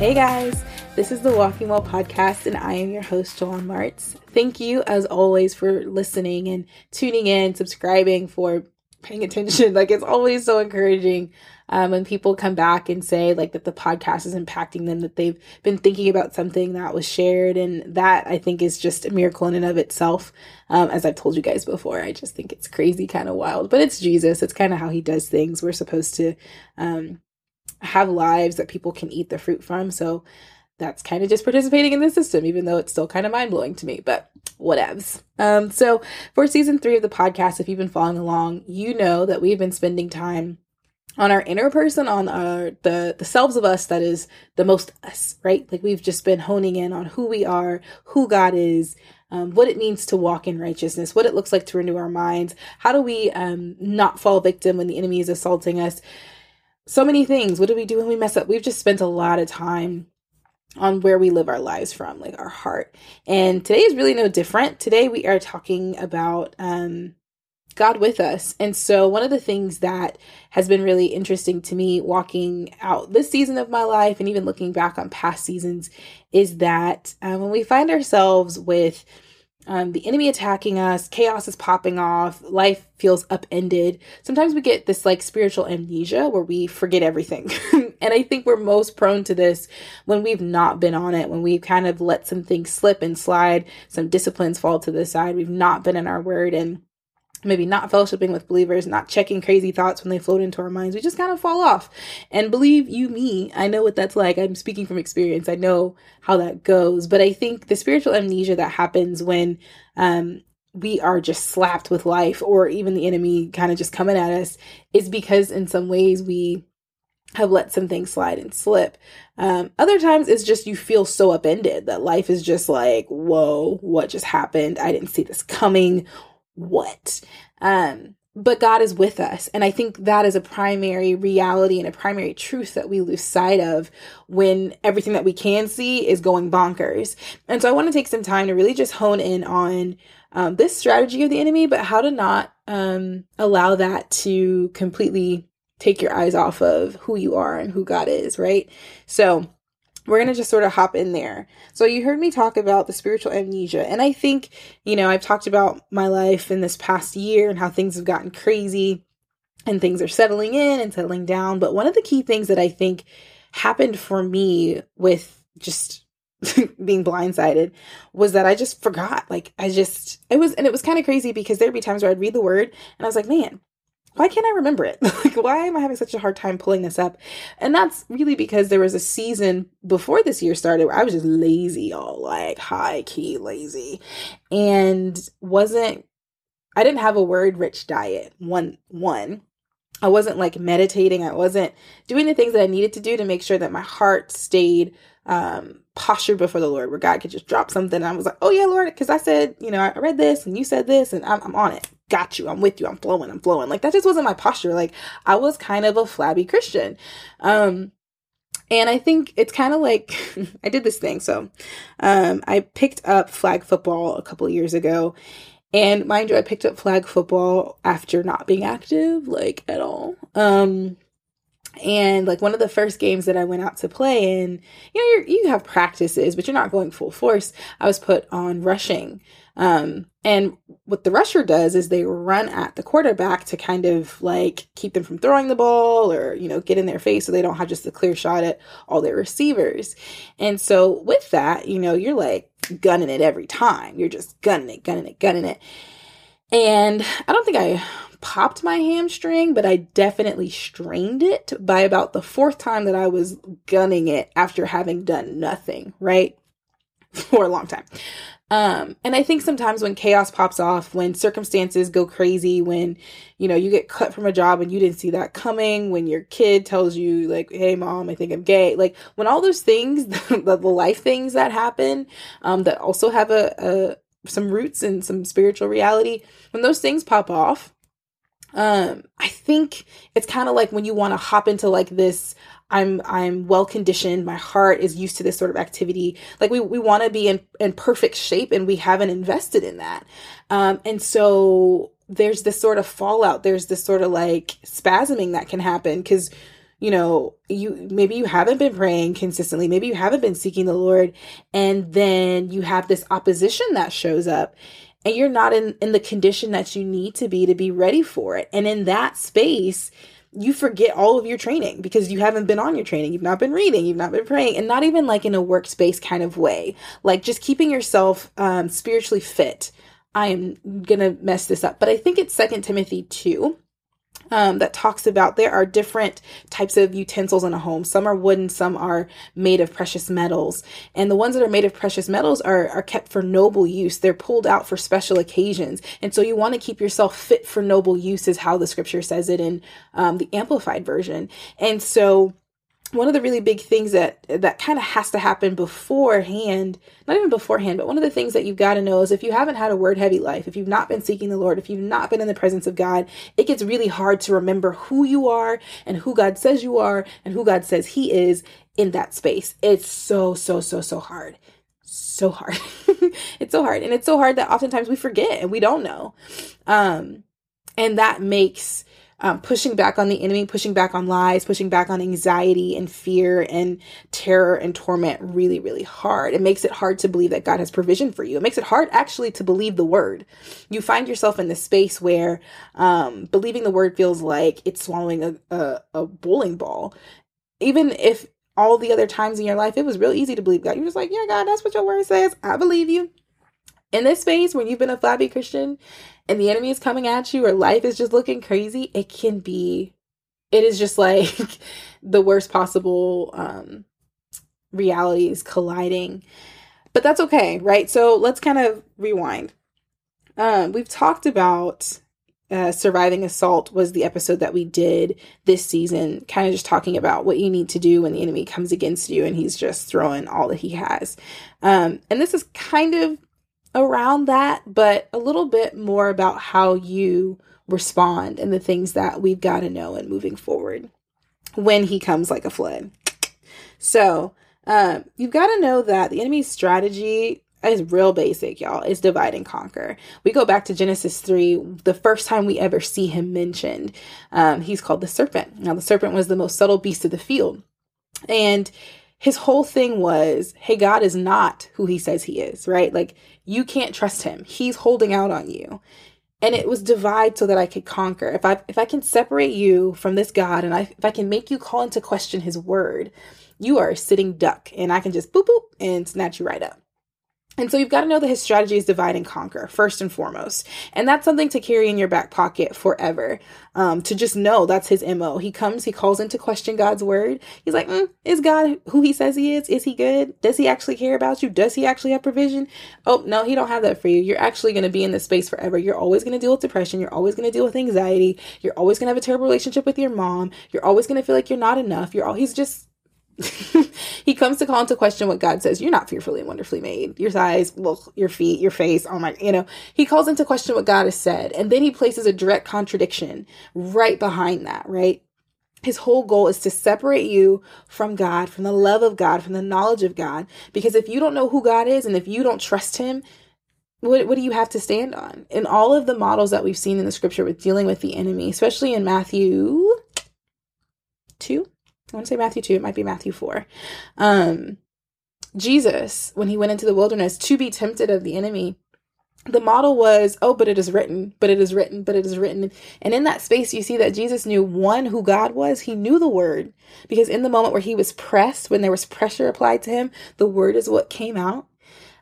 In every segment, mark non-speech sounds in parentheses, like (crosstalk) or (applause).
Hey guys, this is the Walking Well podcast, and I am your host, Joanne Martz. Thank you, as always, for listening and tuning in, subscribing, for paying attention. (laughs) Like, it's always so encouraging um, when people come back and say, like, that the podcast is impacting them, that they've been thinking about something that was shared. And that I think is just a miracle in and of itself. Um, as I've told you guys before, I just think it's crazy, kind of wild, but it's Jesus. It's kind of how he does things. We're supposed to, um, have lives that people can eat the fruit from. So that's kind of just participating in the system, even though it's still kind of mind blowing to me, but whatevs. Um, so for season three of the podcast, if you've been following along, you know that we've been spending time on our inner person, on our the the selves of us that is the most us, right? Like we've just been honing in on who we are, who God is, um, what it means to walk in righteousness, what it looks like to renew our minds, how do we um, not fall victim when the enemy is assaulting us, so many things. What do we do when we mess up? We've just spent a lot of time on where we live our lives from, like our heart. And today is really no different. Today we are talking about um, God with us. And so, one of the things that has been really interesting to me walking out this season of my life and even looking back on past seasons is that um, when we find ourselves with um, the enemy attacking us, chaos is popping off, life feels upended. Sometimes we get this like spiritual amnesia where we forget everything. (laughs) and I think we're most prone to this when we've not been on it, when we've kind of let some things slip and slide, some disciplines fall to the side, we've not been in our word and maybe not fellowshipping with believers, not checking crazy thoughts when they float into our minds. We just kind of fall off. And believe you me, I know what that's like. I'm speaking from experience. I know how that goes. But I think the spiritual amnesia that happens when um, we are just slapped with life or even the enemy kind of just coming at us is because in some ways we have let some things slide and slip. Um, other times it's just you feel so upended that life is just like, whoa, what just happened? I didn't see this coming what? Um, but God is with us. And I think that is a primary reality and a primary truth that we lose sight of when everything that we can see is going bonkers. And so I want to take some time to really just hone in on um, this strategy of the enemy, but how to not um, allow that to completely take your eyes off of who you are and who God is, right? So we're going to just sort of hop in there. So, you heard me talk about the spiritual amnesia. And I think, you know, I've talked about my life in this past year and how things have gotten crazy and things are settling in and settling down. But one of the key things that I think happened for me with just (laughs) being blindsided was that I just forgot. Like, I just, it was, and it was kind of crazy because there'd be times where I'd read the word and I was like, man, why can't I remember it? (laughs) like, why am I having such a hard time pulling this up? And that's really because there was a season before this year started where I was just lazy, all like high key lazy, and wasn't. I didn't have a word rich diet. One one. I wasn't like meditating. I wasn't doing the things that I needed to do to make sure that my heart stayed um postured before the Lord, where God could just drop something. I was like, oh yeah, Lord, because I said, you know, I read this and you said this, and I'm, I'm on it got you. I'm with you. I'm flowing. I'm flowing. Like that just wasn't my posture. Like I was kind of a flabby Christian. Um, and I think it's kind of like (laughs) I did this thing. So, um, I picked up flag football a couple years ago. And mind you, I picked up flag football after not being active, like at all. Um, and like one of the first games that I went out to play in, you know, you have practices, but you're not going full force. I was put on rushing. Um, and what the rusher does is they run at the quarterback to kind of like keep them from throwing the ball or, you know, get in their face so they don't have just a clear shot at all their receivers. And so with that, you know, you're like gunning it every time. You're just gunning it, gunning it, gunning it. And I don't think I popped my hamstring, but I definitely strained it by about the fourth time that I was gunning it after having done nothing, right? (laughs) For a long time. Um, and I think sometimes when chaos pops off, when circumstances go crazy, when you know you get cut from a job and you didn't see that coming, when your kid tells you like, "Hey, mom, I think I'm gay," like when all those things, (laughs) the, the life things that happen, um, that also have a, a some roots in some spiritual reality, when those things pop off, um, I think it's kind of like when you want to hop into like this I'm I'm well conditioned. My heart is used to this sort of activity. Like we we want to be in in perfect shape, and we haven't invested in that. Um, and so there's this sort of fallout. There's this sort of like spasming that can happen because you know, you maybe you haven't been praying consistently, maybe you haven't been seeking the Lord, and then you have this opposition that shows up and you're not in in the condition that you need to be to be ready for it. And in that space, you forget all of your training because you haven't been on your training. You've not been reading, you've not been praying, and not even like in a workspace kind of way. Like just keeping yourself um, spiritually fit. I am gonna mess this up, but I think it's Second Timothy 2 um, that talks about there are different types of utensils in a home. Some are wooden, some are made of precious metals. And the ones that are made of precious metals are, are kept for noble use. They're pulled out for special occasions. And so you want to keep yourself fit for noble use, is how the scripture says it in um, the Amplified Version. And so one of the really big things that that kind of has to happen beforehand not even beforehand but one of the things that you've got to know is if you haven't had a word heavy life if you've not been seeking the lord if you've not been in the presence of god it gets really hard to remember who you are and who god says you are and who god says he is in that space. It's so so so so hard. So hard. (laughs) It's so hard. And it's so hard that oftentimes we forget and we don't know. Um and that makes um, pushing back on the enemy, pushing back on lies, pushing back on anxiety and fear and terror and torment really, really hard. It makes it hard to believe that God has provision for you. It makes it hard actually to believe the word. You find yourself in this space where um, believing the word feels like it's swallowing a, a, a bowling ball. Even if all the other times in your life it was real easy to believe God, you're just like, yeah, God, that's what your word says. I believe you in this space when you've been a flabby Christian and the enemy is coming at you or life is just looking crazy, it can be, it is just (laughs) like the worst possible um, realities colliding. But that's okay, right? So let's kind of rewind. Um, we've talked about uh, surviving assault was the episode that we did this season, kind of just talking about what you need to do when the enemy comes against you and he's just throwing all that he has. Um, and this is kind of around that, but a little bit more about how you respond and the things that we've got to know and moving forward when he comes like a flood. So, um, you've got to know that the enemy's strategy is real basic, y'all. It's divide and conquer. We go back to Genesis 3, the first time we ever see him mentioned. Um, he's called the serpent. Now, the serpent was the most subtle beast of the field. And his whole thing was, hey, God is not who he says he is, right? Like, you can't trust him. He's holding out on you. And it was divide so that I could conquer. If I if I can separate you from this God and I if I can make you call into question his word, you are a sitting duck and I can just boop boop and snatch you right up. And so you've got to know that his strategy is divide and conquer, first and foremost. And that's something to carry in your back pocket forever. Um, to just know that's his MO. He comes, he calls into question God's word. He's like, mm, is God who he says he is? Is he good? Does he actually care about you? Does he actually have provision? Oh, no, he don't have that for you. You're actually going to be in this space forever. You're always going to deal with depression. You're always going to deal with anxiety. You're always going to have a terrible relationship with your mom. You're always going to feel like you're not enough. You're all, he's just, (laughs) he comes to call into question what God says. You're not fearfully and wonderfully made. Your size, look, your feet, your face. Oh my, you know, he calls into question what God has said. And then he places a direct contradiction right behind that, right? His whole goal is to separate you from God, from the love of God, from the knowledge of God. Because if you don't know who God is and if you don't trust him, what, what do you have to stand on? In all of the models that we've seen in the scripture with dealing with the enemy, especially in Matthew 2, I want to say Matthew 2, it might be Matthew 4. Um, Jesus, when he went into the wilderness to be tempted of the enemy, the model was, oh, but it is written, but it is written, but it is written. And in that space, you see that Jesus knew one, who God was. He knew the word because in the moment where he was pressed, when there was pressure applied to him, the word is what came out.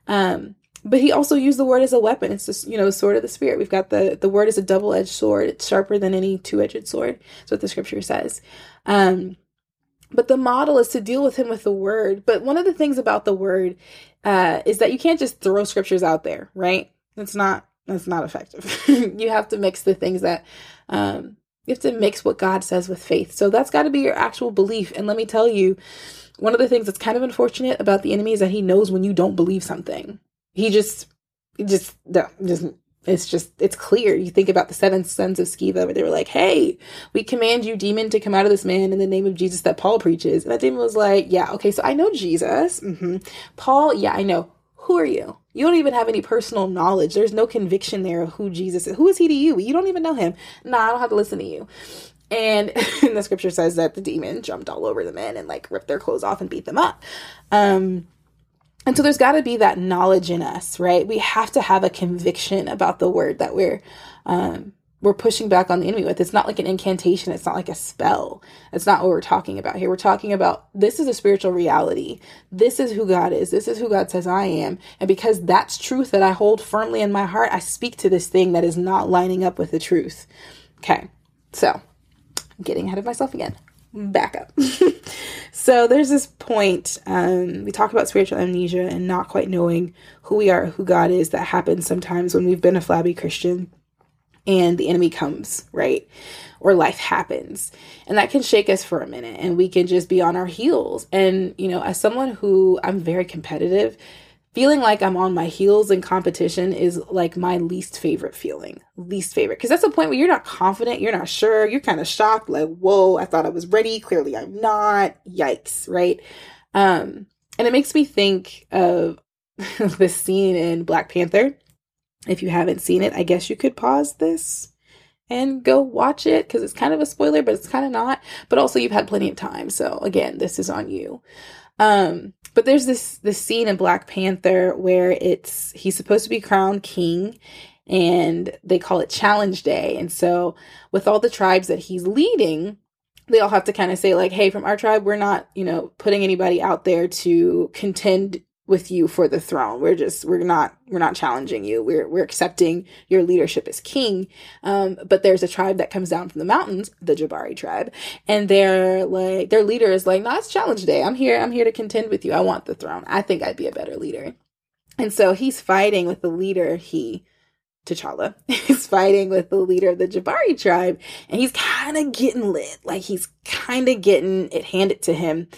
Um, but he also used the word as a weapon. It's just, you know, sword of the spirit. We've got the, the word is a double edged sword. It's sharper than any two edged sword. That's what the scripture says. Um, but the model is to deal with him with the word. But one of the things about the word uh, is that you can't just throw scriptures out there, right? It's not that's not effective. (laughs) you have to mix the things that um, you have to mix what God says with faith. So that's got to be your actual belief. And let me tell you, one of the things that's kind of unfortunate about the enemy is that he knows when you don't believe something. He just, just, just it's just it's clear. You think about the seven sons of sceva where they were like hey we command you demon to come out of this man in the name of jesus that paul preaches. And that demon was like yeah okay so i know jesus. Mm-hmm. paul yeah i know. Who are you? You don't even have any personal knowledge. There's no conviction there of who jesus is. Who is he to you? You don't even know him. Nah i don't have to listen to you. And (laughs) the scripture says that the demon jumped all over the men and like ripped their clothes off and beat them up. Um, and so there's got to be that knowledge in us, right? We have to have a conviction about the word that we're um, we're pushing back on the enemy with. It's not like an incantation. It's not like a spell. It's not what we're talking about here. We're talking about this is a spiritual reality. This is who God is. This is who God says I am. And because that's truth that I hold firmly in my heart, I speak to this thing that is not lining up with the truth. Okay. So, getting ahead of myself again. Back up. (laughs) so there's this point. Um, we talk about spiritual amnesia and not quite knowing who we are, who God is. That happens sometimes when we've been a flabby Christian and the enemy comes, right? Or life happens. And that can shake us for a minute and we can just be on our heels. And, you know, as someone who I'm very competitive, feeling like I'm on my heels in competition is like my least favorite feeling. Least favorite. Because that's a point where you're not confident, you're not sure, you're kind of shocked, like, whoa, I thought I was ready. Clearly I'm not. Yikes, right? Um, and it makes me think of (laughs) this scene in Black Panther if you haven't seen it, I guess you could pause this and go watch it because it's kind of a spoiler, but it's kind of not. But also, you've had plenty of time, so again, this is on you. Um, but there's this this scene in Black Panther where it's he's supposed to be crowned king, and they call it Challenge Day. And so, with all the tribes that he's leading, they all have to kind of say like, "Hey, from our tribe, we're not, you know, putting anybody out there to contend with you for the throne. We're just we're not we're not challenging you. We're we're accepting your leadership as king. Um, but there's a tribe that comes down from the mountains, the Jabari tribe, and they're like their leader is like, no, it's challenge day. I'm here. I'm here to contend with you. I want the throne. I think I'd be a better leader. And so he's fighting with the leader. He T'Challa (laughs) is fighting with the leader of the Jabari tribe, and he's kind of getting lit. Like he's kind of getting it handed to him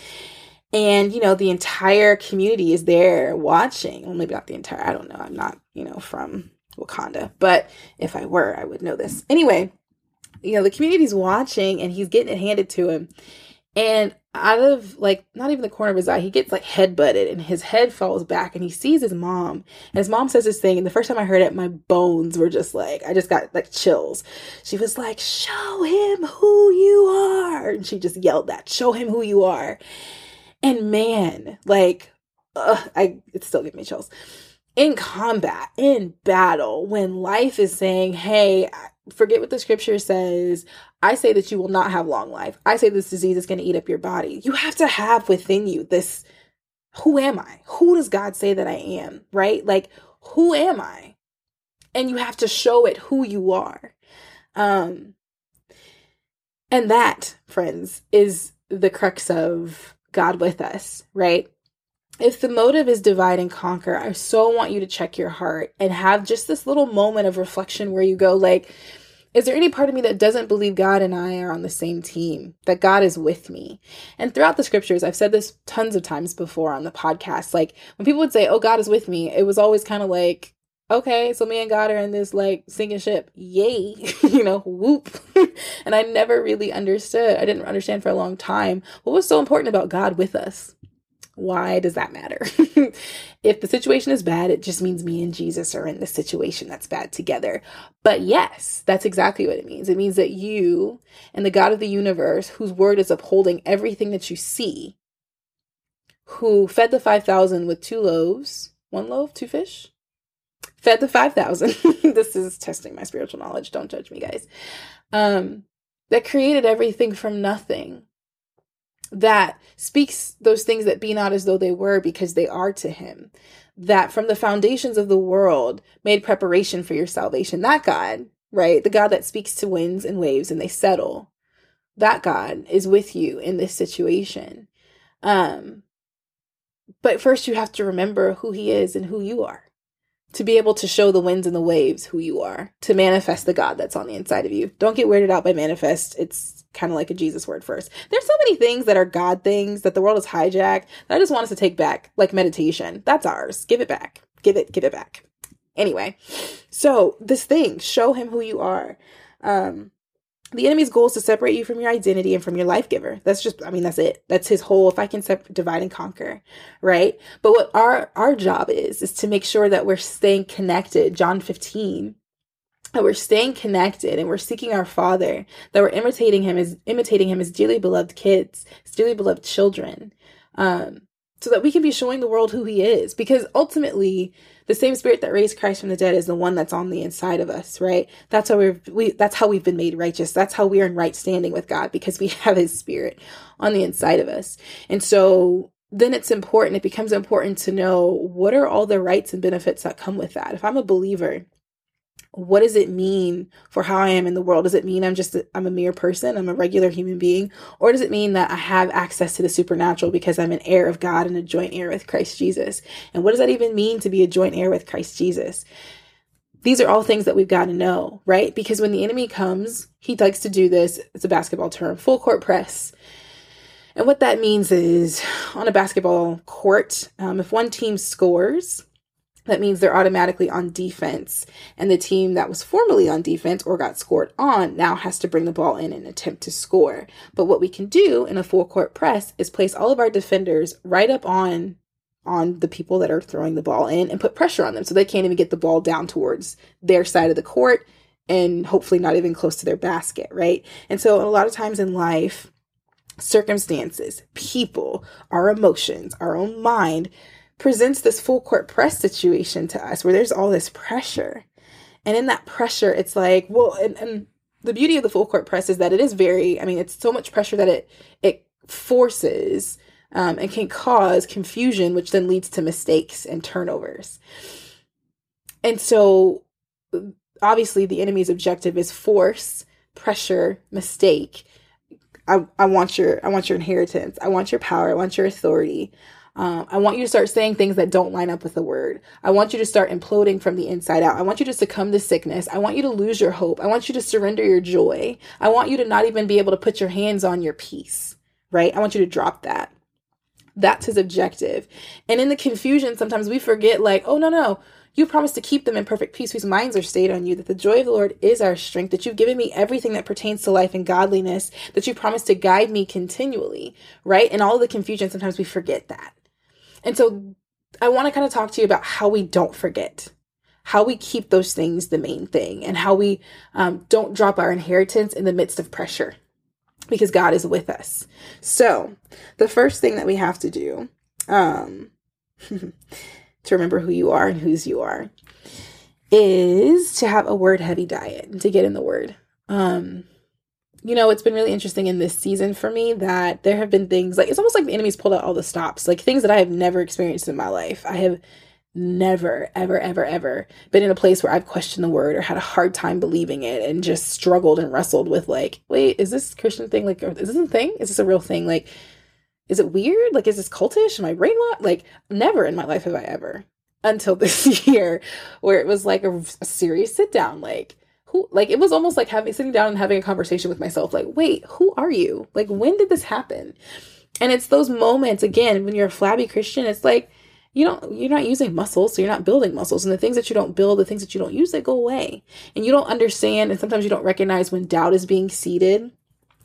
and you know the entire community is there watching. Well maybe not the entire i don't know. I'm not you know from wakanda. But if i were i would know this. Anyway you know the community's watching and he's getting it handed to him. And out of like not even the corner of his eye he gets like head butted and his head falls back and he sees his mom. And his mom says this thing and the first time i heard it my bones were just like i just got like chills. She was like show him who you are. And she just yelled that show him who you are and man, like, ugh, I it still gives me chills. In combat, in battle, when life is saying, "Hey, forget what the scripture says. I say that you will not have long life. I say this disease is going to eat up your body." You have to have within you this who am I? Who does God say that I am? Right? Like, who am I? And you have to show it who you are. Um and that, friends, is the crux of God with us, right? If the motive is divide and conquer, I so want you to check your heart and have just this little moment of reflection where you go, like, is there any part of me that doesn't believe God and I are on the same team, that God is with me? And throughout the scriptures, I've said this tons of times before on the podcast. Like when people would say, Oh, God is with me, it was always kind of like, okay, so me and God are in this like sinking ship. Yay. (laughs) you know, whoop. (laughs) and I never really understood. I didn't understand for a long time what was so important about God with us. Why does that matter? (laughs) if the situation is bad, it just means me and Jesus are in the situation that's bad together. But yes, that's exactly what it means. It means that you and the God of the universe, whose word is upholding everything that you see, who fed the 5,000 with two loaves, one loaf, two fish, fed the 5000 (laughs) this is testing my spiritual knowledge. Don't judge me guys. Um that created everything from nothing that speaks those things that be not as though they were because they are to him. That from the foundations of the world made preparation for your salvation. That god right? The god that speaks to winds and waves and they settle. That god is with you in this situation. Um but first you have to remember who he is and who you are to be able to show the winds and the waves who you are, to manifest the God that's on the inside of you. Don't get weirded out by manifest. It's kind of like a Jesus word first. There's so many things that are God things that the world has hijacked that I just want us to take back, like meditation. That's ours. Give it back. Give it, give it back. Anyway, so this thing, show him who you are. Um, the enemy's goal is to separate you from your identity and from your life giver. That's just, I mean, that's it. That's his whole, if I can sep- divide and conquer, right? But what our, our job is, is to make sure that we're staying connected. John 15 that we're staying connected and we're seeking our father that we're imitating him as imitating him as dearly beloved kids as dearly beloved children um, so that we can be showing the world who he is. Because ultimately the same spirit that raised christ from the dead is the one that's on the inside of us right? That's how we're we that's how we've been made righteous. That's how we are in right standing with god because we (laughs) have his spirit on the inside of us. And so then it's important it becomes important to know what are all the rights and benefits that come with that. If i'm a believer what does it mean for how I am in the world? Does it mean I'm just I'm a mere person, I'm a regular human being, or does it mean that I have access to the supernatural because I'm an heir of God and a joint heir with Christ Jesus? And what does that even mean to be a joint heir with Christ Jesus? These are all things that we've got to know, right? Because when the enemy comes, he likes to do this, it's a basketball term, full court press. And what that means is on a basketball court, um, if one team scores, that means they're automatically on defense. And the team that was formerly on defense or got scored on now has to bring the ball in and attempt to score. But what we can do in a full court press is place all of our defenders right up on on the people that are throwing the ball in and put pressure on them so they can't even get the ball down towards their side of the court and hopefully not even close to their basket, right? And so a lot of times in life, circumstances, people, our emotions, our own mind presents this full court press situation to us where there's all this pressure. And in that pressure, it's like, well, and, and the beauty of the full court press is that it is very, I mean, it's so much pressure that it it forces um, and can cause confusion, which then leads to mistakes and turnovers. And so, obviously, the enemy's objective is force, pressure, mistake. I, I want your I want your inheritance. I want your power. I want your authority. Um, I want you to start saying things that don't line up with the word. I want you to start imploding from the inside out. I want you to succumb to sickness. I want you to lose your hope. I want you to surrender your joy. I want you to not even be able to put your hands on your peace, right? I want you to drop that. That's his objective. And in the confusion, sometimes we forget, like, oh, no, no. You promised to keep them in perfect peace whose minds are stayed on you, that the joy of the Lord is our strength, that you've given me everything that pertains to life and godliness, that you promised to guide me continually, right? And all the confusion, sometimes we forget that. And so I want to kind of talk to you about how we don't forget, how we keep those things the main thing, and how we um, don't drop our inheritance in the midst of pressure because God is with us. So, the first thing that we have to do um, (laughs) to remember who you are and whose you are is to have a word heavy diet and to get in the word. Um, you know, it's been really interesting in this season for me that there have been things like it's almost like the enemy's pulled out all the stops, like things that I have never experienced in my life. I have never, ever, ever, ever been in a place where I've questioned the word or had a hard time believing it and just struggled and wrestled with like, wait, is this Christian thing like is this a thing? Is this a real thing? Like, is it weird? Like, is this cultish? Am I brainwashed? Like, never in my life have I ever until this (laughs) year where it was like a, a serious sit down, like who like it was almost like having sitting down and having a conversation with myself like wait who are you? Like when did this happen? And it's those moments again when you're a flabby christian it's like you don't you're not using muscles so you're not building muscles. And the things that you don't build the things that you don't use they go away. And you don't understand and sometimes you don't recognize when doubt is being seeded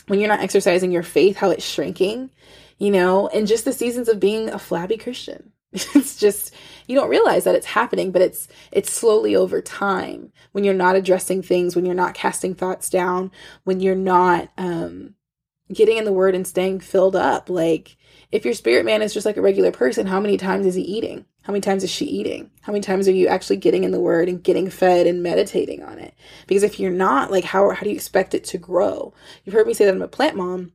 when you're not exercising your faith how it's shrinking you know? And just the seasons of being a flabby christian. (laughs) It's just you don't realize that it's happening but it's it's slowly over time. When you're not addressing things when you're not casting thoughts down when you're not um getting in the word and staying filled up like if your spirit man is just like a regular person how many times is he eating? How many times is she eating? How many times are you actually getting in the word and getting fed and meditating on it? Because if you're not like how how do you expect it to grow? You've heard me say that i'm a plant mom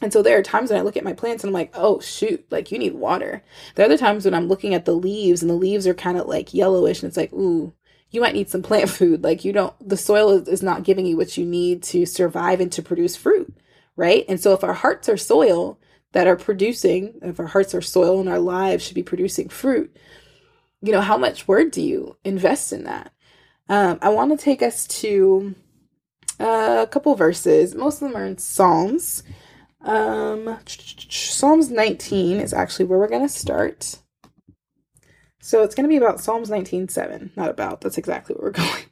and so there are times when I look at my plants and I'm like, oh, shoot, like you need water. There are other times when I'm looking at the leaves and the leaves are kind of like yellowish and it's like, ooh, you might need some plant (laughs) food. Like you don't, the soil is, is not giving you what you need to survive and to produce fruit, right? And so if our hearts are soil that are producing, if our hearts are soil and our lives should be producing fruit, you know, how much word do you invest in that? Um, I want to take us to uh, a couple verses. Most of them are in Psalms. Um, Psalms 19 is actually where we're going to start. So it's going to be about Psalms 19:7, not about. That's exactly where we're (laughs) going.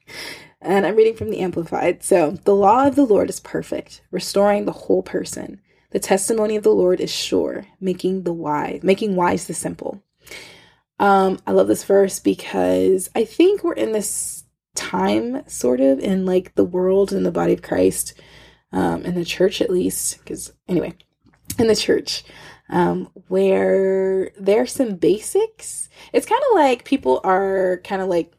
And I'm reading from the Amplified. So, the law of the Lord is perfect, restoring the whole person. The testimony of the Lord is sure, making the wise, making wise the simple. Um, I love this verse because I think we're in this time sort of in like the world and the body of Christ um in the church at least because anyway in the church um where there's some basics it's kind of like people are kind of like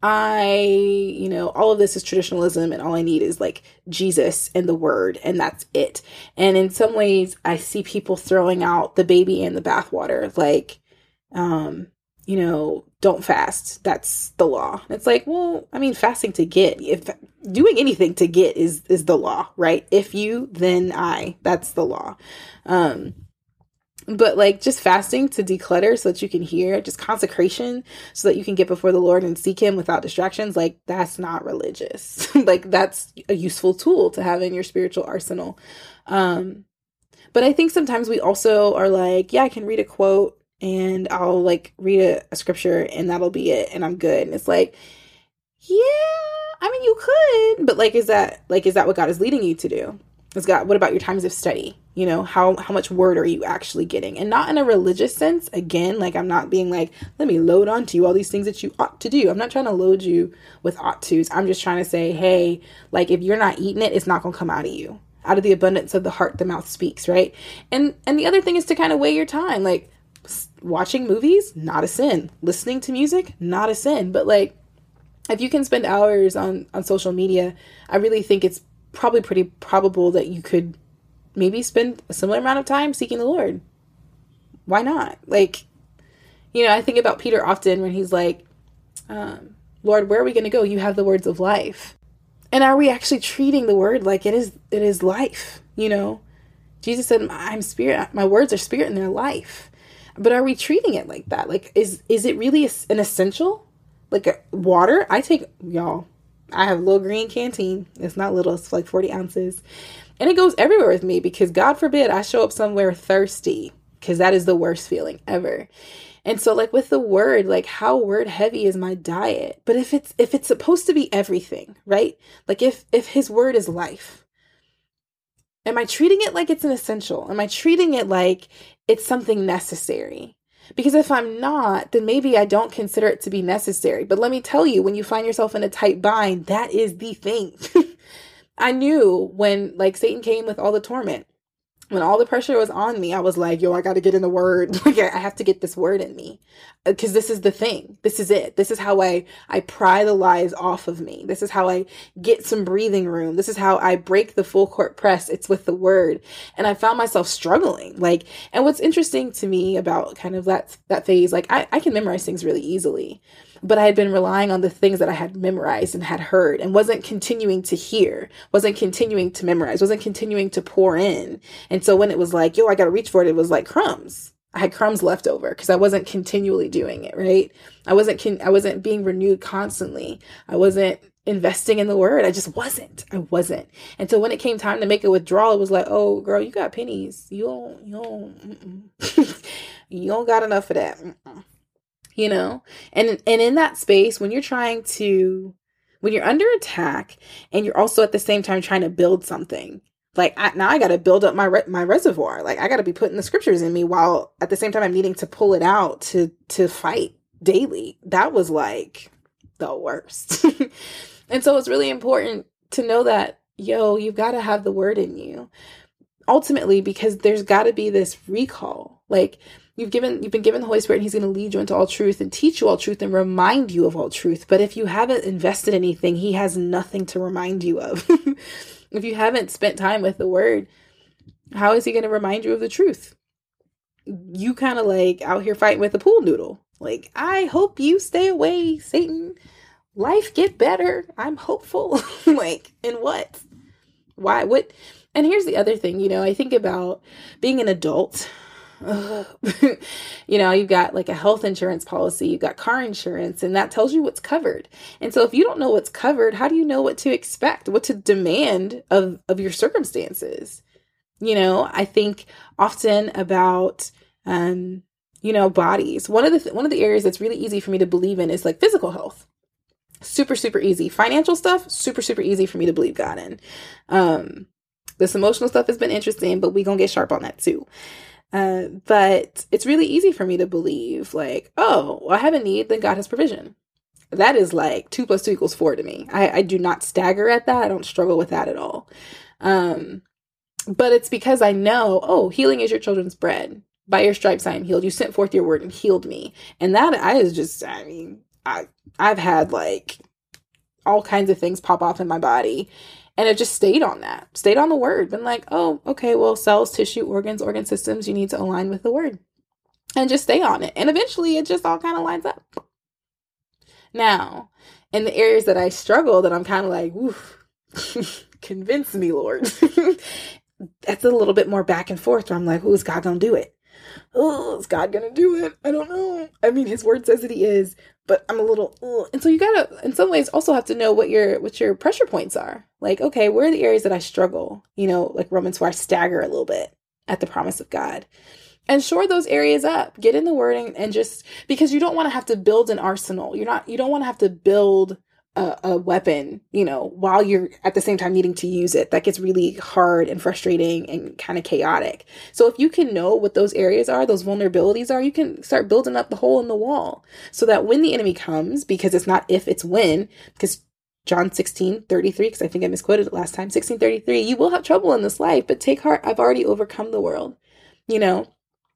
I, you know, all of this is traditionalism and all I need is like Jesus and the word and that's it. And in some ways I see people throwing out the baby and the bathwater like um you know, don't fast. That's the law. It's like, well, I mean, fasting to get, if doing anything to get is is the law, right? If you, then I. That's the law. Um but like just fasting to declutter so that you can hear just consecration so that you can get before the lord and seek him without distractions like that's not religious (laughs) like that's a useful tool to have in your spiritual arsenal um but i think sometimes we also are like yeah i can read a quote and i'll like read a, a scripture and that'll be it and i'm good. And it's like yeah i mean you could but like is that like is that what god is leading you to do? Is god what about your times of study? You know how how much word are you actually getting? And not in a religious sense again like i'm not being like let me load onto you all these things that you ought to do. I'm not trying to load you with ought to's. I'm just trying to say hey like if you're not eating it it's not to come out of you. Out of the abundance of the heart the mouth speaks right? And and the other thing is to kind of weigh your time. Like watching movies not a sin listening to music not a sin but like if you can spend hours on on social media i really think it's probably pretty probable that you could maybe spend a similar amount of time seeking the Lord. Why not? Like, you know, I think about Peter often when he's like, um, Lord, where are we going to go? You have the words of life. And are we actually treating the word like it is it is life, you know? Jesus said, "I'm spirit. My words are spirit and they're life." But are we treating it like that? Like is is it really an essential? Like a, water? I take y'all. I have a little green canteen. It's not little, it's like 40 ounces. And it goes everywhere with me because God forbid I show up somewhere thirsty because that is the worst feeling ever. And so like with the word, like how word heavy is my diet? But if it's if it's supposed to be everything, right? Like if if his word is life, am I treating it like it's an essential? Am I treating it like it's something necessary? Because if I'm not, then maybe I don't consider it to be necessary. But let me tell you, when you find yourself in a tight bind, that is the thing. (laughs) I knew when like Satan came with all the torment, when all the pressure was on me, I was like, yo, I got to get in the word. (laughs) Like I have to get this word in me because uh, this is the thing. This is it. This is how I, I pry the lies off of me. This is how I get some breathing room. This is how I break the full court press. It's with the word. And I found myself struggling. Like, and what's interesting to me about kind of that, that phase, like I, I can memorize things really easily but I had been relying on the things that I had memorized and had heard and wasn't continuing to hear, wasn't continuing to memorize, wasn't continuing to pour in. And so when it was like, yo, I got to reach for it, it was like crumbs. I had crumbs left over because I wasn't continually doing it, right? I wasn't con- I wasn't being renewed constantly. I wasn't investing in the word. I just wasn't. I wasn't. And so when it came time to make a withdrawal, it was like, "Oh, girl, you got pennies. You don't you don't (laughs) you don't got enough of that." Mm-mm you know? And and in that space when you're trying to when you're under attack and you're also at the same time trying to build something like I, now i got to build up my re- my reservoir. Like i got to be putting the scriptures in me while at the same time i'm needing to pull it out to to fight daily. That was like the worst. (laughs) And so it's really important to know that yo you've got to have the word in you. Ultimately because there's got to be this recall. Like You've given you've been given the Holy Spirit and he's going to lead you into all truth and teach you all truth and remind you of all truth. But if you haven't invested anything, he has nothing to remind you of. (laughs) if you haven't spent time with the word, how is he going to remind you of the truth? You kind of like out here fighting with a pool noodle. Like, I hope you stay away, Satan. Life get better. I'm hopeful. (laughs) like, in what? Why? What? And here's the other thing, you know, I think about being an adult (laughs) you know, you've got like a health insurance policy, you've got car insurance, and that tells you what's covered. And so if you don't know what's covered, how do you know what to expect, what to demand of, of your circumstances? You know, I think often about um, you know, bodies. One of the th- one of the areas that's really easy for me to believe in is like physical health. Super super easy. Financial stuff, super super easy for me to believe God in. Um this emotional stuff has been interesting, but we to get sharp on that too. Uh, but it's really easy for me to believe, like, oh, well, I have a need, then God has provision. that is like two plus two equals four to me. I, I do not stagger at that. I don't struggle with that at all. Um, but it's because I know, oh, healing is your children's bread. By your stripes I am healed. You sent forth your word and healed me. And that I is just, I mean, I I've had like all kinds of things pop off in my body. And it just stayed on that, stayed on the word, been like, oh, okay, well, cells, tissue, organs, organ systems, you need to align with the word and just stay on it. And eventually it just all kind of lines up. Now, in the areas that I struggle, that I'm kind of like, oof, (laughs) convince me, Lord. (laughs) That's a little bit more back and forth where I'm like, who's God gonna do it? Oh, is God gonna do it? I don't know. I mean, His Word says that He is, but I'm a little, Ugh. and so you gotta, in some ways, also have to know what your what your pressure points are. Like, okay, where are the areas that I struggle? You know, like Romans, where I stagger a little bit at the promise of God and shore those areas up get in the wording and just because you don't want to have to build an arsenal you're not you don't want to have to build a, a, weapon you know while you're at the same time needing to use it that gets really hard and frustrating and kind of chaotic so if you can know what those areas are those vulnerabilities are you can start building up the hole in the wall so that when the enemy comes because it's not if it's when because John 16, 33, because I think I misquoted it last time, 16, 33, you will have trouble in this life, but take heart, I've already overcome the world. You know,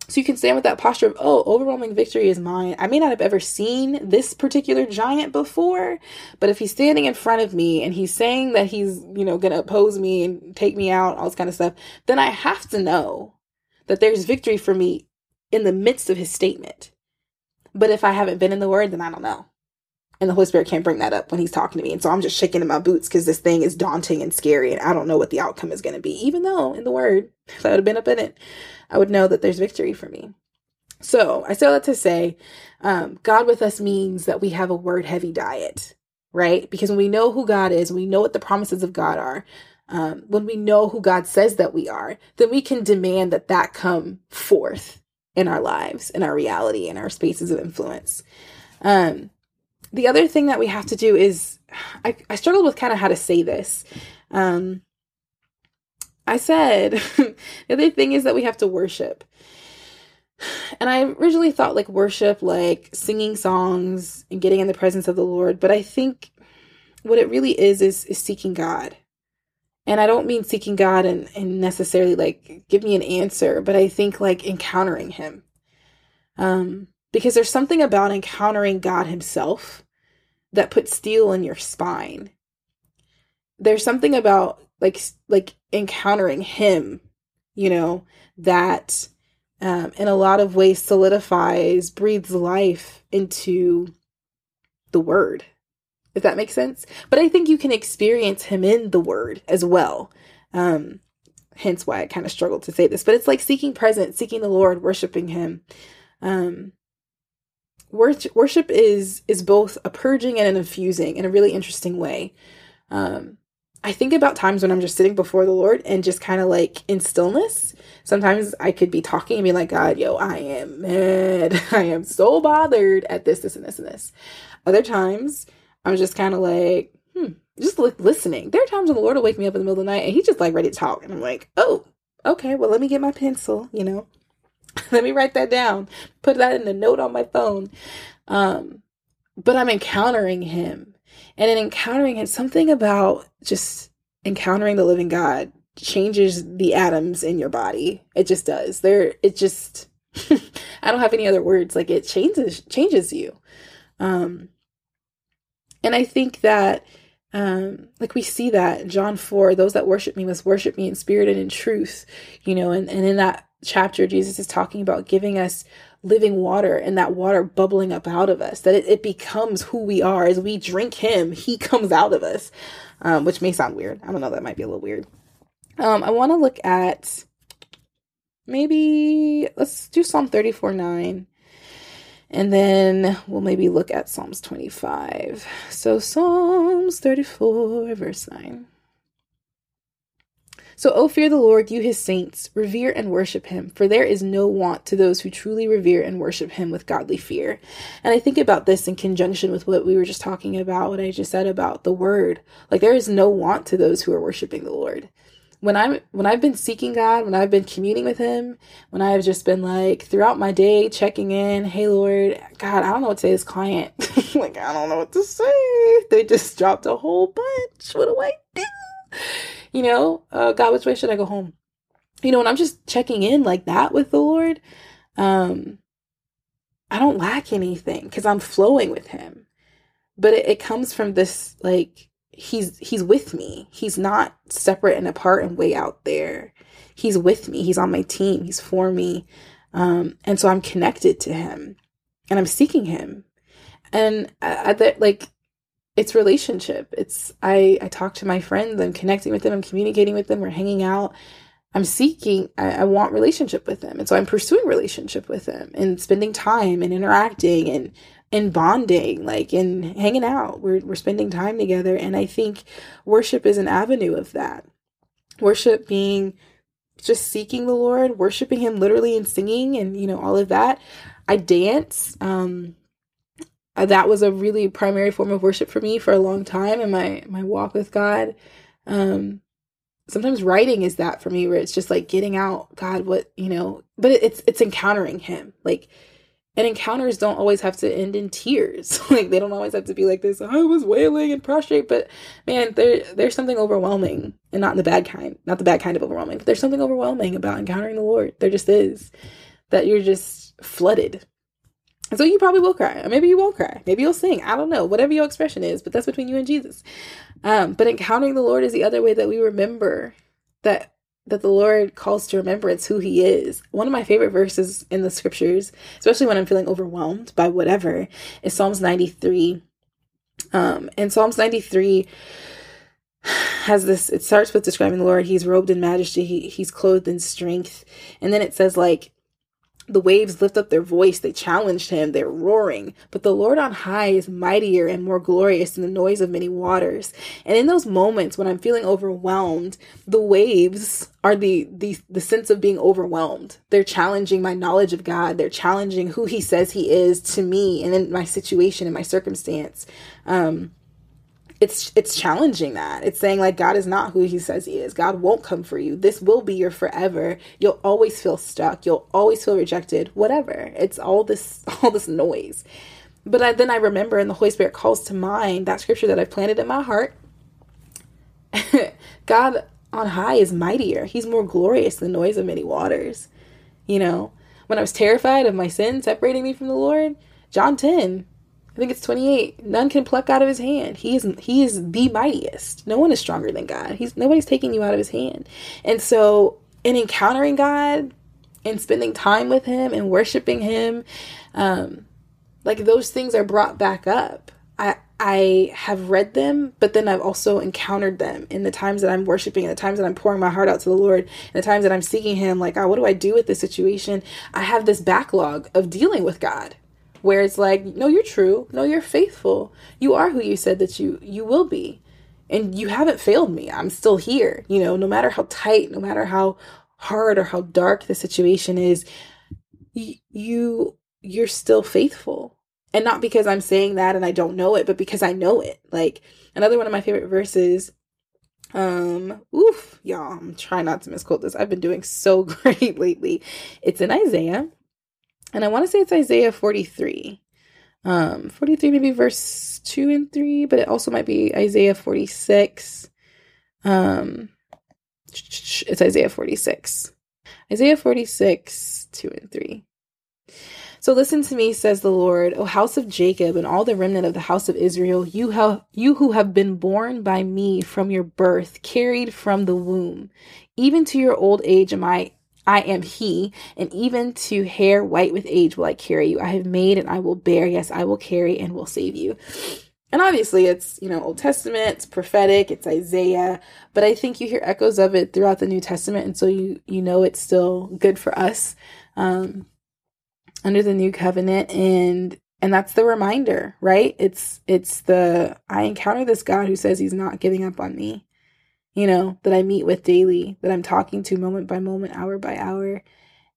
so you can stand with that posture of, oh, overwhelming victory is mine. I may not have ever seen this particular giant before, but if he's standing in front of me and he's saying that he's, you know, going to oppose me and take me out, all this kind of stuff, then I have to know that there's victory for me in the midst of his statement. But if I haven't been in the word, then I don't know. And the Holy Spirit can't bring that up when he's talking to me. And so I'm just shaking in my boots because this thing is daunting and scary and I don't know what the outcome is going to be. Even though in the word, if I would have been up in it, I would know that there's victory for me. So I say that to say, um, God with us means that we have a word heavy diet, right? Because when we know who God is, we know what the promises of God are, um, when we know who God says that we are, then we can demand that that come forth in our lives, in our reality, in our spaces of influence. Um, the other thing that we have to do is I, I struggled with kind of how to say this. Um, I said (laughs) the other thing is that we have to worship. And I originally thought like worship, like singing songs and getting in the presence of the Lord, but I think what it really is is is seeking God. And I don't mean seeking God and, and necessarily like give me an answer, but I think like encountering him. Um, because there's something about encountering God Himself that puts steel in your spine. There's something about like like encountering Him, you know, that um, in a lot of ways solidifies, breathes life into the Word. If that makes sense, but I think you can experience Him in the Word as well. Um, hence why I kind of struggled to say this, but it's like seeking presence, seeking the Lord, worshiping Him. Um, worship is is both a purging and an infusing in a really interesting way. Um, I think about times when I'm just sitting before the Lord and just kind of like in stillness. Sometimes I could be talking and be like, God, yo, I am mad. (laughs) I am so bothered at this, this, and this, and this. Other times I'm just kind of like, hmm, just like listening. There are times when the Lord will wake me up in the middle of the night and he's just like ready to talk. And I'm like, oh, okay, well, let me get my pencil, you know, (laughs) Let me write that down. Put that in a note on my phone. Um, but I'm encountering him. And in encountering him, something about just encountering the living God changes the atoms in your body. It just does. There it just (laughs) I don't have any other words. Like it changes changes you. Um and I think that um like we see that John 4, those that worship me must worship me in spirit and in truth, you know, and, and in that chapter, Jesus is talking about giving us living water and that water bubbling up out of us, that it, it becomes who we are. As we drink Him, He (laughs) comes out of us, um, which may sound weird. I don't know, that might be a little weird. Um, I want to look at maybe, let's do Psalm 34 9. And then we'll maybe look at Psalms 25. So, Psalms 34, verse 9. So, O fear the Lord, you his saints, revere and worship him, for there is no want to those who truly revere and worship him with godly fear. And I think about this in conjunction with what we were just talking about, what I just said about the word. Like, there is no want to those who are worshiping the Lord. When I'm when I've been seeking God, when I've been communing with him, when I've just been like throughout my day checking in, hey Lord, God, I don't know what to say this client. (laughs) like I don't know what to say. They just dropped a whole bunch. What do I do? You know, uh, God, which way should I go home? You know, when I'm just checking in like that with the Lord, um, I don't lack anything because I'm flowing with him. But it, it comes from this like he's he's with me. He's not separate and apart and way out there. He's with me. He's on my team. He's for me. Um, and so I'm connected to him and I'm seeking him. And at that like it's relationship. It's I I talk to my friends, I'm connecting with them, I'm communicating with them, we're hanging out. I'm seeking, I, I, want relationship with them. And so I'm pursuing relationship with them and spending time and interacting and and bonding, like and hanging out. We're we're spending time together. And I think worship is an avenue of that. Worship being just seeking the Lord, worshiping him literally and singing and you know, all of that. I dance. Um uh, that was a really primary form of worship for me for a long time in my my walk with God. Um sometimes writing is that for me where it's just like getting out God what, you know, but it's it's encountering him. Like and encounters don't always have to end in tears. (laughs) like they don't always have to be like this. I was wailing and prostrate, but man, there there's something overwhelming, and not the bad kind, not the bad kind of overwhelming. But there's something overwhelming about encountering the Lord. There just is that you're just flooded. And so you probably will cry, or maybe you won't cry. Maybe you'll sing. I don't know, whatever your expression is, but that's between you and Jesus. Um, but encountering the Lord is the other way that we remember that that the Lord calls to remembrance who He is. One of my favorite verses in the scriptures, especially when I'm feeling overwhelmed by whatever, is Psalms 93. Um, and Psalms 93 has this, it starts with describing the Lord. He's robed in majesty, he, He's clothed in strength. And then it says, like, the waves lift up their voice. They challenged him. They're roaring. But the Lord on high is mightier and more glorious than the noise of many waters. And in those moments when I'm feeling overwhelmed, the waves are the, the, the sense of being overwhelmed. They're challenging my knowledge of God. They're challenging who he says he is to me and in my situation and my circumstance. Um, it's it's challenging that. It's saying like god is not who he says he is. God won't come for you. This will be your forever. You'll always feel stuck. You'll always feel rejected. Whatever. It's all this (laughs) all this noise. But I, then i remember and the holy spirit calls to mind that scripture that i planted in my heart. (laughs) God on high is mightier. He's more glorious than the noise of many waters. You know when i was terrified of my sin separating me from the lord john 10 I think it's 28. None can pluck out of his hand. He is he is the mightiest. No one is stronger than God. He's nobody's taking you out of his hand. And so in encountering God and spending time with him and worshiping him, um, like those things are brought back up. I I have read them, but then I've also encountered them in the times that I'm worshiping, in the times that I'm pouring my heart out to the Lord, in the times that I'm seeking Him. Like, oh, what do I do with this situation? I have this backlog of dealing with God where it's like no you're true. No you're faithful. You are who you said that you you will be. And you haven't failed me. I'm still here you know no matter how tight no matter how hard or how dark the situation is y- you you're still faithful. And not because i'm saying that and i don't know it but because i know it. Like another one of my favorite verses um oof y'all i'm trying not to misquote this. I've been doing so (laughs) great lately. It's in isaiah and I want to say it's Isaiah 43. Um, 43 maybe verse 2 and 3, but it also might be Isaiah 46. Um, it's Isaiah 46. Isaiah 46, 2 and 3. So listen to me, says the Lord, O house of Jacob and all the remnant of the house of Israel, you have you who have been born by me from your birth, carried from the womb. Even to your old age am I I am he, and even to hair white with age will I carry you. I have made and I will bear. Yes, I will carry and will save you. And obviously, it's, you know, Old Testament, it's prophetic, it's Isaiah, but I think you hear echoes of it throughout the New Testament. And so you, you know, it's still good for us um, under the new covenant. And, and that's the reminder, right? It's, it's the, I encounter this God who says he's not giving up on me you know, that I meet with daily, that I'm talking to moment by moment, hour by hour.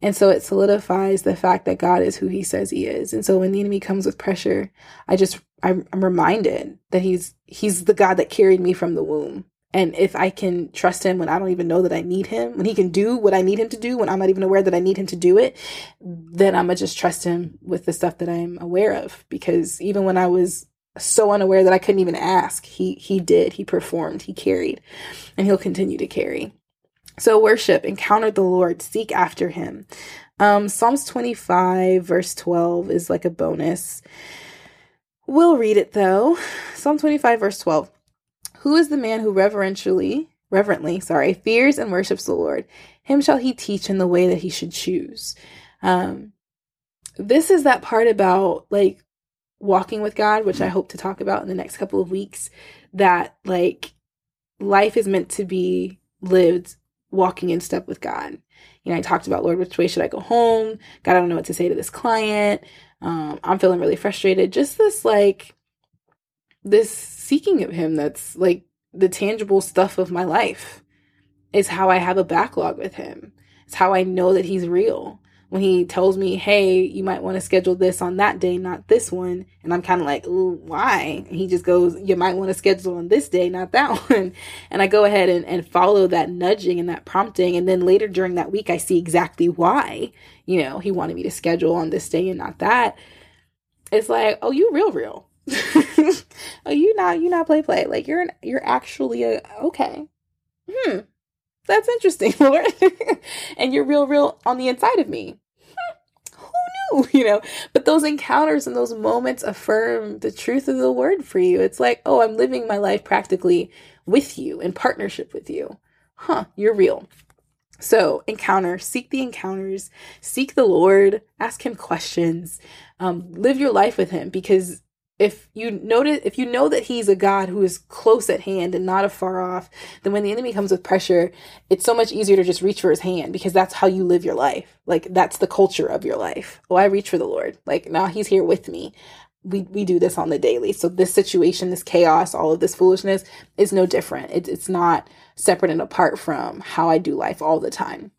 And so it solidifies the fact that God is who he says he is. And so when the enemy comes with pressure, I just I'm, I'm reminded that he's he's the God that carried me from the womb And if I can trust him when I don't even know that I need him, when he can do what I need him to do, when I'm not even aware that I need him to do it, then I'm going to just trust him with the stuff that I'm aware of. Because even when I was so unaware that I couldn't even ask, he, he did, he performed, he carried, and he'll continue to carry. So worship, encounter the Lord, seek after him. Um, Psalms 25, verse 12 is like a bonus. We'll read it though. Psalm 25, verse 12. Who is the man who reverentially, reverently, sorry, fears and worships the Lord? Him shall he teach in the way that he should choose. Um, this is that part about like walking with God, which I hope to talk about in the next couple of weeks. That like life is meant to be lived walking in step with God. You know, I talked about, Lord, which way should I go home? God, I don't know what to say to this client. Um, I'm feeling really frustrated. Just this like this seeking of him that's like the tangible stuff of my life is how I have a backlog with him. It's how I know that he's real. When he tells me, hey, you might want to schedule this on that day, not this one. And I'm kind of like, why? And he just goes, you might want to schedule on this day, not that (laughs) one. And I go ahead and, and follow that nudging and that prompting. And then later during that week, I see exactly why, you know, he wanted me to schedule on this day and not that. It's like, oh, you real, real (laughs) oh, you not you not play play. Like you're an, you're actually a okay. Hmm. That's interesting, (laughs) Lord. and you're real, real on the inside of me. Who knew? (laughs) You know, but those encounters and those moments affirm the truth of the word for you. It's like, oh, I'm living my life practically with you in partnership with you. Huh, you're real. So, encounter, seek the encounters, seek the Lord, ask Him questions, um, live your life with Him because if you notice if you know that he's a god who is close at hand and not afar off then when the enemy comes with pressure it's so much easier to just reach for his hand because that's how you live your life. Like that's the culture of your life. Oh i reach for the lord. Like now he's here with me. We, we do this on the daily. So this situation this chaos all of this foolishness is no different. It, it's not separate and apart from how i do life all the time.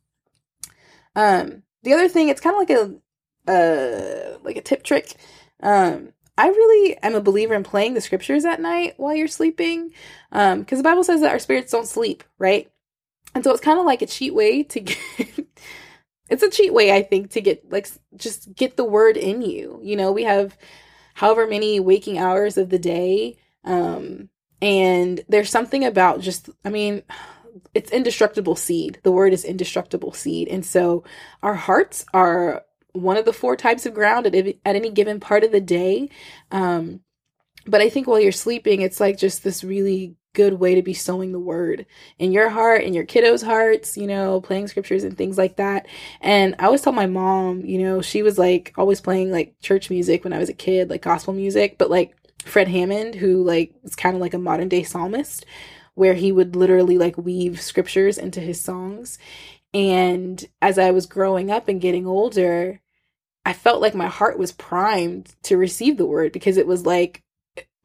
Um the other thing it's kind of like a uh like a tip trick. Um I really am a believer in playing the scriptures at night while you're sleeping. Um, because the Bible says that our spirits don't sleep, right? And so it's kind of like a cheat way to get (laughs) it's a cheat way, I think, to get like just get the word in you. You know, we have however many waking hours of the day. Um, and there's something about just I mean, it's indestructible seed. The word is indestructible seed. And so our hearts are one of the four types of ground at, at any given part of the day. Um, but I think while you're sleeping, it's like just this really good way to be sowing the word in your heart, in your kiddos' hearts, you know, playing scriptures and things like that. And I always tell my mom, you know, she was like always playing like church music when I was a kid, like gospel music, but like Fred Hammond, who like is kind of like a modern day psalmist, where he would literally like weave scriptures into his songs. And as I was growing up and getting older, I felt like my heart was primed to receive the word because it was like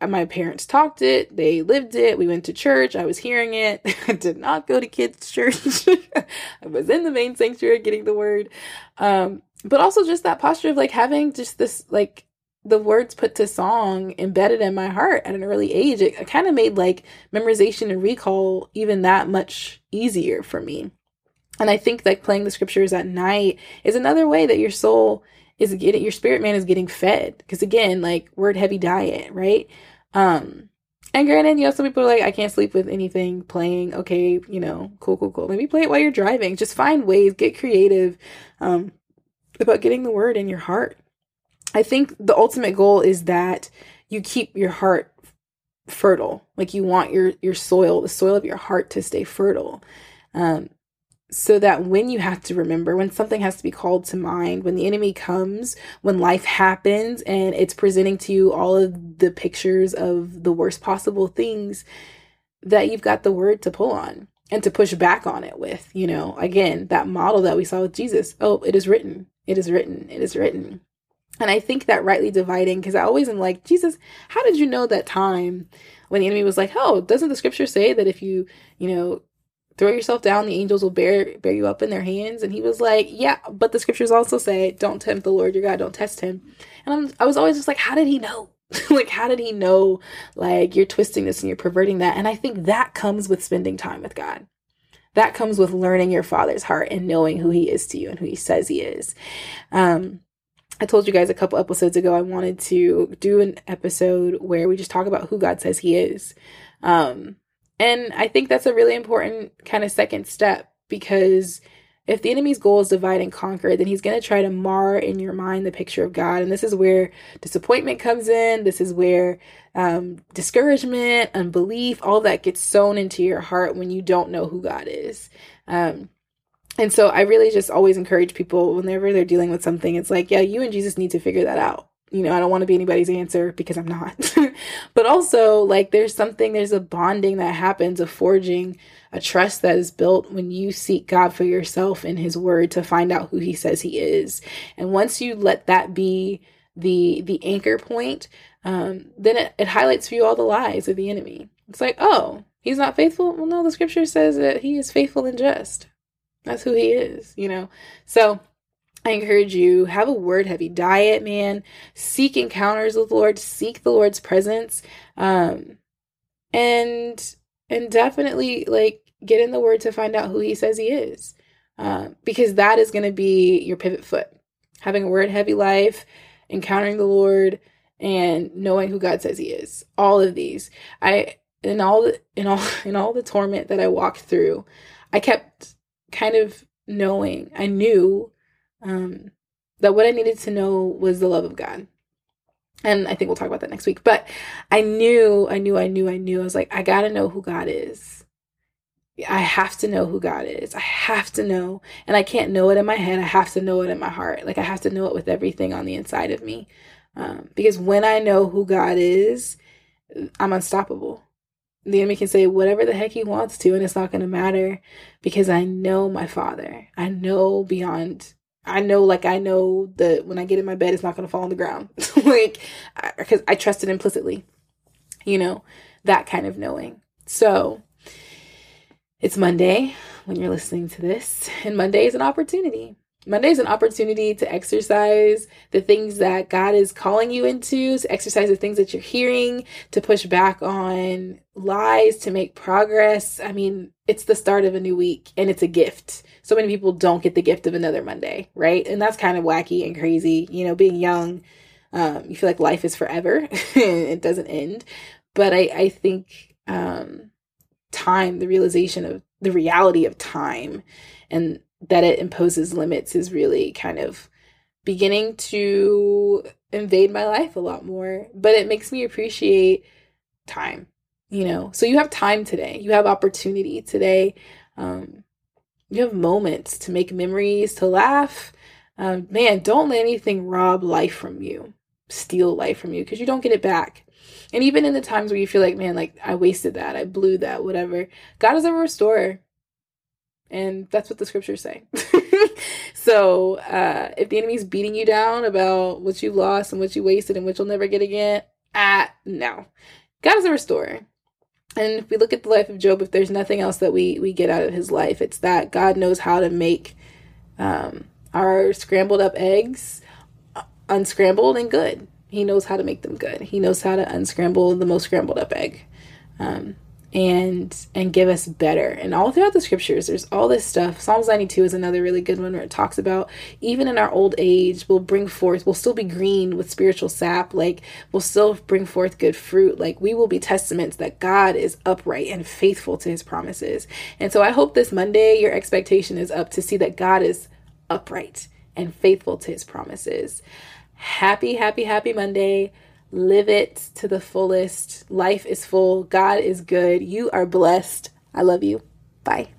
my parents talked it, they lived it, we went to church, I was hearing it. (laughs) I did not go to kids' church. (laughs) I was in the main sanctuary getting the word. Um, but also just that posture of like having just this like the words put to song embedded in my heart at an early age, it, it kind of made like memorization and recall even that much easier for me. And I think like playing the scriptures at night is another way that your soul is getting your spirit man is getting fed because again like word heavy diet right? Um and granted you know some people are like i can't sleep with anything playing okay you know cool cool cool. Maybe play it while you're driving. Just find ways get creative um about getting the word in your heart. I think the ultimate goal is that you keep your heart fertile. Like you want your your soil the soil of your heart to stay fertile. Um so that when you have to remember, when something has to be called to mind, when the enemy comes, when life happens and it's presenting to you all of the pictures of the worst possible things, that you've got the word to pull on and to push back on it with, you know, again, that model that we saw with Jesus. Oh, it is written, it is written, it is written. And I think that rightly dividing, because I always am like, Jesus, how did you know that time when the enemy was like, oh, doesn't the scripture say that if you, you know, throw yourself down the angels will bear bear you up in their hands and he was like yeah but the scriptures also say don't tempt the lord your god don't test him and I'm, i was always just like how did he know (laughs) like, how did he know, like, you're twisting this and you're perverting that? And I think that comes with spending time with God. That comes with learning your father's heart and knowing who he is to you and who he says he is. Um, I told you guys a couple episodes ago I wanted to do an episode where we just talk about who God says he is. Um, and I think that's a really important kind of second step because if the enemy's goal is divide and conquer, then he's going to try to mar in your mind the picture of God. And this is where disappointment comes in. This is where um, discouragement, unbelief, all that gets sown into your heart when you don't know who God is. Um, and so I really just always encourage people whenever they're dealing with something, it's like, yeah, you and Jesus need to figure that out you know, I don't want to be anybody's answer because I'm not. (laughs) but also, like, there's something, there's a bonding that happens, a forging, a trust that is built when you seek God for yourself in His Word to find out who He says He is. And once you let that be the the anchor point, um, then it, it highlights for you all the lies of the enemy. It's like, oh, he's not faithful. Well, no, the Scripture says that He is faithful and just. That's who He is, you know. So I encourage you have a word heavy diet, man. Seek encounters with the Lord, seek the Lord's presence. Um and and definitely like get in the word to find out who he says he is. Uh, because that is going to be your pivot foot. Having a word heavy life, encountering the Lord and knowing who God says he is. All of these. I in all the in all (laughs) in all the torment that I walked through, I kept kind of knowing. I knew um, that what I needed to know was the love of God. And I think we'll talk about that next week. But I knew, I knew, I knew, I knew. I was like, I got to know who God is. I have to know who God is. I have to know. And I can't know it in my head. I have to know it in my heart. Like, I have to know it with everything on the inside of me. Um, because when I know who God is, I'm unstoppable. The enemy can say whatever the heck he wants to, and it's not going to matter because I know my Father. I know beyond I know, like, I know that when I get in my bed, it's not going to fall on the ground. (laughs) like, because I, I trust it implicitly, you know, that kind of knowing. So, it's Monday when you're listening to this, and Monday is an opportunity. Monday is an opportunity to exercise the things that God is calling you into, to exercise the things that you're hearing, to push back on lies, to make progress. I mean, it's the start of a new week and it's a gift. So many people don't get the gift of another Monday, right? And that's kind of wacky and crazy. You know, being young, um, you feel like life is forever (laughs) it doesn't end. But I, I think um, time, the realization of the reality of time and that it imposes limits is really kind of beginning to invade my life a lot more. But it makes me appreciate time, you know. So you have time today, you have opportunity today. Um, you have moments to make memories, to laugh. Um, man, don't let anything rob life from you, steal life from you, because you don't get it back. And even in the times where you feel like, man, like I wasted that, I blew that, whatever, God is a restorer. And that's what the scriptures say. (laughs) so uh, if the enemy's beating you down about what you lost and what you wasted and what you'll never get again, ah, no. God is a restorer. And if we look at the life of Job, if there's nothing else that we, we get out of his life, it's that God knows how to make um, our scrambled up eggs uh, unscrambled and good. He knows how to make them good. He knows how to unscramble the most scrambled up egg. Um, and and give us better. And all throughout the scriptures there's all this stuff. Psalms 92 is another really good one where it talks about even in our old age we'll bring forth we'll still be green with spiritual sap like we'll still bring forth good fruit. Like we will be testaments that god is upright and faithful to his promises. And so i hope this monday your expectation is up to see that god is upright and faithful to his promises. Happy happy happy monday Live it to the fullest. Life is full. God is good. You are blessed. I love you. Bye.